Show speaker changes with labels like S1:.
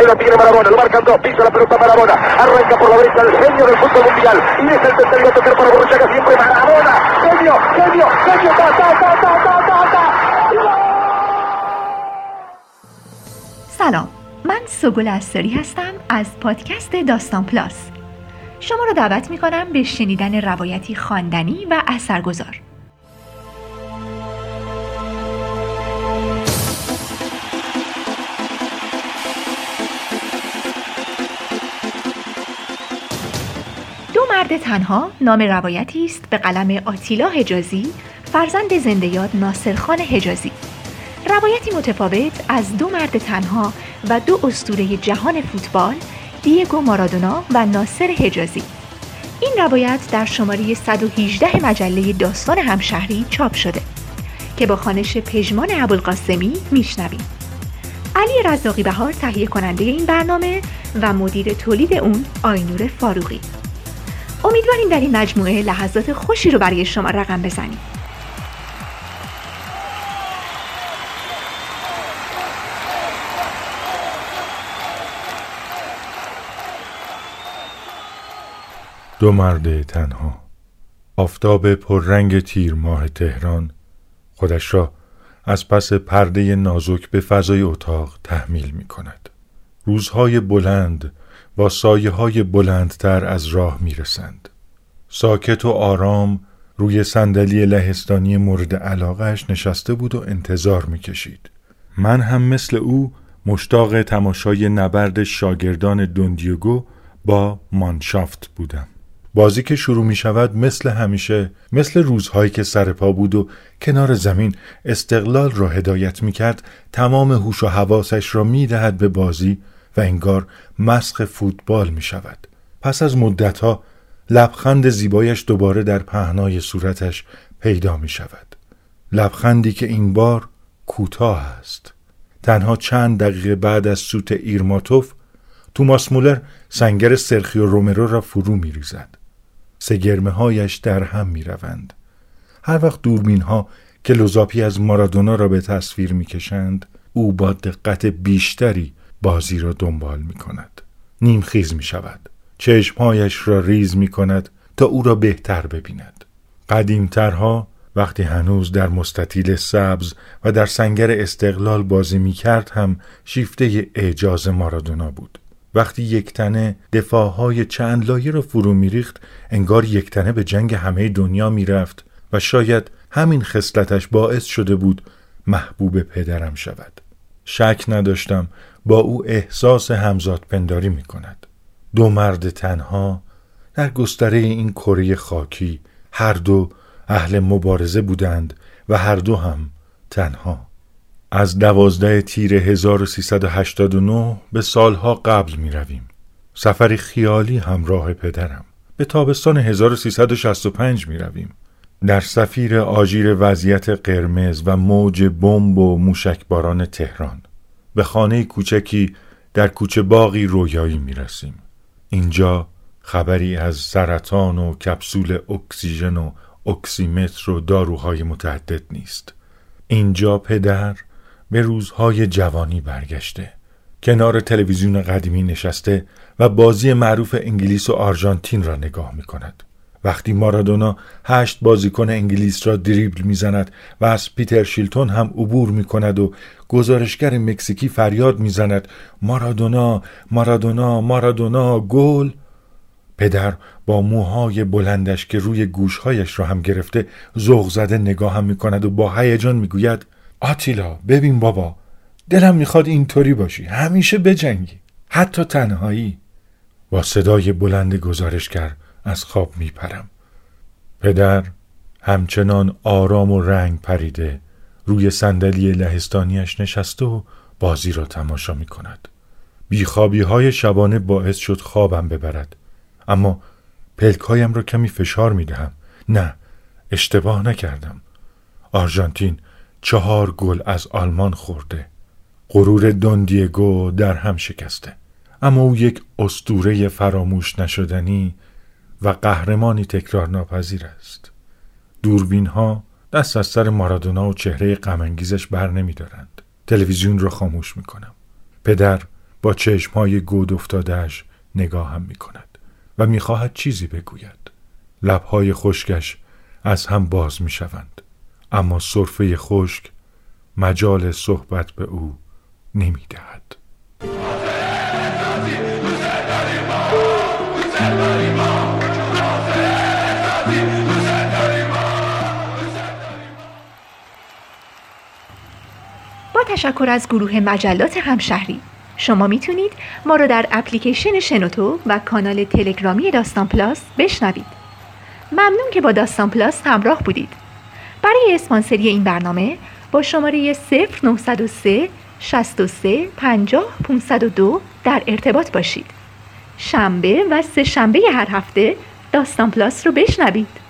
S1: Ahí lo tiene Marabona, lo marcan dos, pisa la pelota Marabona. Arranca por la derecha el genio del fútbol mundial. Y es el tercero a tocar para Borruchaga siempre Marabona. Genio, genio, genio, ta, ta, ta, ta, ta, ta, ta.
S2: سلام من سگل استاری هستم از پادکست داستان پلاس شما را دعوت می کنم به شنیدن روایتی خواندنی و اثرگذار دو مرد تنها نام روایتی است به قلم آتیلا حجازی فرزند زنده یاد ناصرخان حجازی. روایتی متفاوت از دو مرد تنها و دو استوره جهان فوتبال دیگو مارادونا و ناصر حجازی. این روایت در شماره 118 مجله داستان همشهری چاپ شده که با خانش پژمان ابوالقاسمی میشنویم. علی رزاقی بهار تهیه کننده این برنامه و مدیر تولید اون آینور فاروقی. امیدواریم در این مجموعه لحظات خوشی رو برای شما رقم بزنیم.
S3: دو مرد تنها. آفتاب پررنگ تیر ماه تهران. خودش را از پس پرده نازک به فضای اتاق تحمیل می کند. روزهای بلند با سایه های بلندتر از راه می رسند. ساکت و آرام روی صندلی لهستانی مورد علاقهش نشسته بود و انتظار می کشید. من هم مثل او مشتاق تماشای نبرد شاگردان دوندیوگو با مانشافت بودم. بازی که شروع می شود مثل همیشه مثل روزهایی که سر پا بود و کنار زمین استقلال را هدایت می کرد تمام هوش و حواسش را می دهد به بازی انگار مسخ فوتبال می شود پس از مدتها لبخند زیبایش دوباره در پهنای صورتش پیدا می شود لبخندی که این بار کوتاه است تنها چند دقیقه بعد از سوت ایرماتوف توماس مولر سنگر سرخیو رومرو را فرو می ریزد. سگرمه هایش در هم می روند. هر وقت دوربین ها که لوزاپی از مارادونا را به تصویر می کشند او با دقت بیشتری بازی را دنبال می کند. نیم خیز می شود. چشمهایش را ریز می کند تا او را بهتر ببیند. قدیمترها وقتی هنوز در مستطیل سبز و در سنگر استقلال بازی می کرد هم شیفته اعجاز مارادونا بود. وقتی یک تنه دفاعهای چند لایه را فرو میریخت انگار یک تنه به جنگ همه دنیا می‌رفت و شاید همین خصلتش باعث شده بود محبوب پدرم شود شک نداشتم با او احساس همزاد پنداری می کند دو مرد تنها در گستره این کره خاکی هر دو اهل مبارزه بودند و هر دو هم تنها از دوازده تیر 1389 به سالها قبل می رویم. سفری خیالی همراه پدرم. به تابستان 1365 می رویم. در سفیر آژیر وضعیت قرمز و موج بمب و موشکباران تهران. به خانه کوچکی در کوچه باقی رویایی می رسیم. اینجا خبری از سرطان و کپسول اکسیژن و اکسیمتر و داروهای متعدد نیست. اینجا پدر به روزهای جوانی برگشته کنار تلویزیون قدیمی نشسته و بازی معروف انگلیس و آرژانتین را نگاه می کند. وقتی مارادونا هشت بازیکن انگلیس را دریبل می‌زند و از پیتر شیلتون هم عبور می کند و گزارشگر مکزیکی فریاد می‌زند مارادونا مارادونا مارادونا گل! پدر با موهای بلندش که روی گوشهایش را هم گرفته ذوق زده نگاه هم می و با هیجان می‌گوید آتیلا ببین بابا دلم می‌خواد اینطوری باشی همیشه بجنگی حتی تنهایی. با صدای بلند گزارشگر از خواب میپرم پدر همچنان آرام و رنگ پریده روی صندلی لهستانیش نشسته و بازی را تماشا می کند. بیخوابی های شبانه باعث شد خوابم ببرد. اما پلکایم را کمی فشار می دهم. نه اشتباه نکردم. آرژانتین چهار گل از آلمان خورده غرور دوندیگو در هم شکسته اما او یک استوره فراموش نشدنی و قهرمانی تکرار ناپذیر است دوربین ها دست از سر مارادونا و چهره غمانگیزش بر نمی دارند. تلویزیون را خاموش می کنم. پدر با چشمهای گود افتادهش نگاه هم می کند و می خواهد چیزی بگوید لبهای خشکش از هم باز می شوند اما صرفه خشک مجال صحبت به او نمی دهد.
S2: تشکر از گروه مجلات همشهری. شما می‌تونید ما رو در اپلیکیشن شنوتو و کانال تلگرامی داستان پلاس بشنوید. ممنون که با داستان پلاس همراه بودید. برای اسپانسری این برنامه با شماره 0903 63 50 502 در ارتباط باشید. شنبه و سه شنبه هر هفته داستان پلاس رو بشنوید.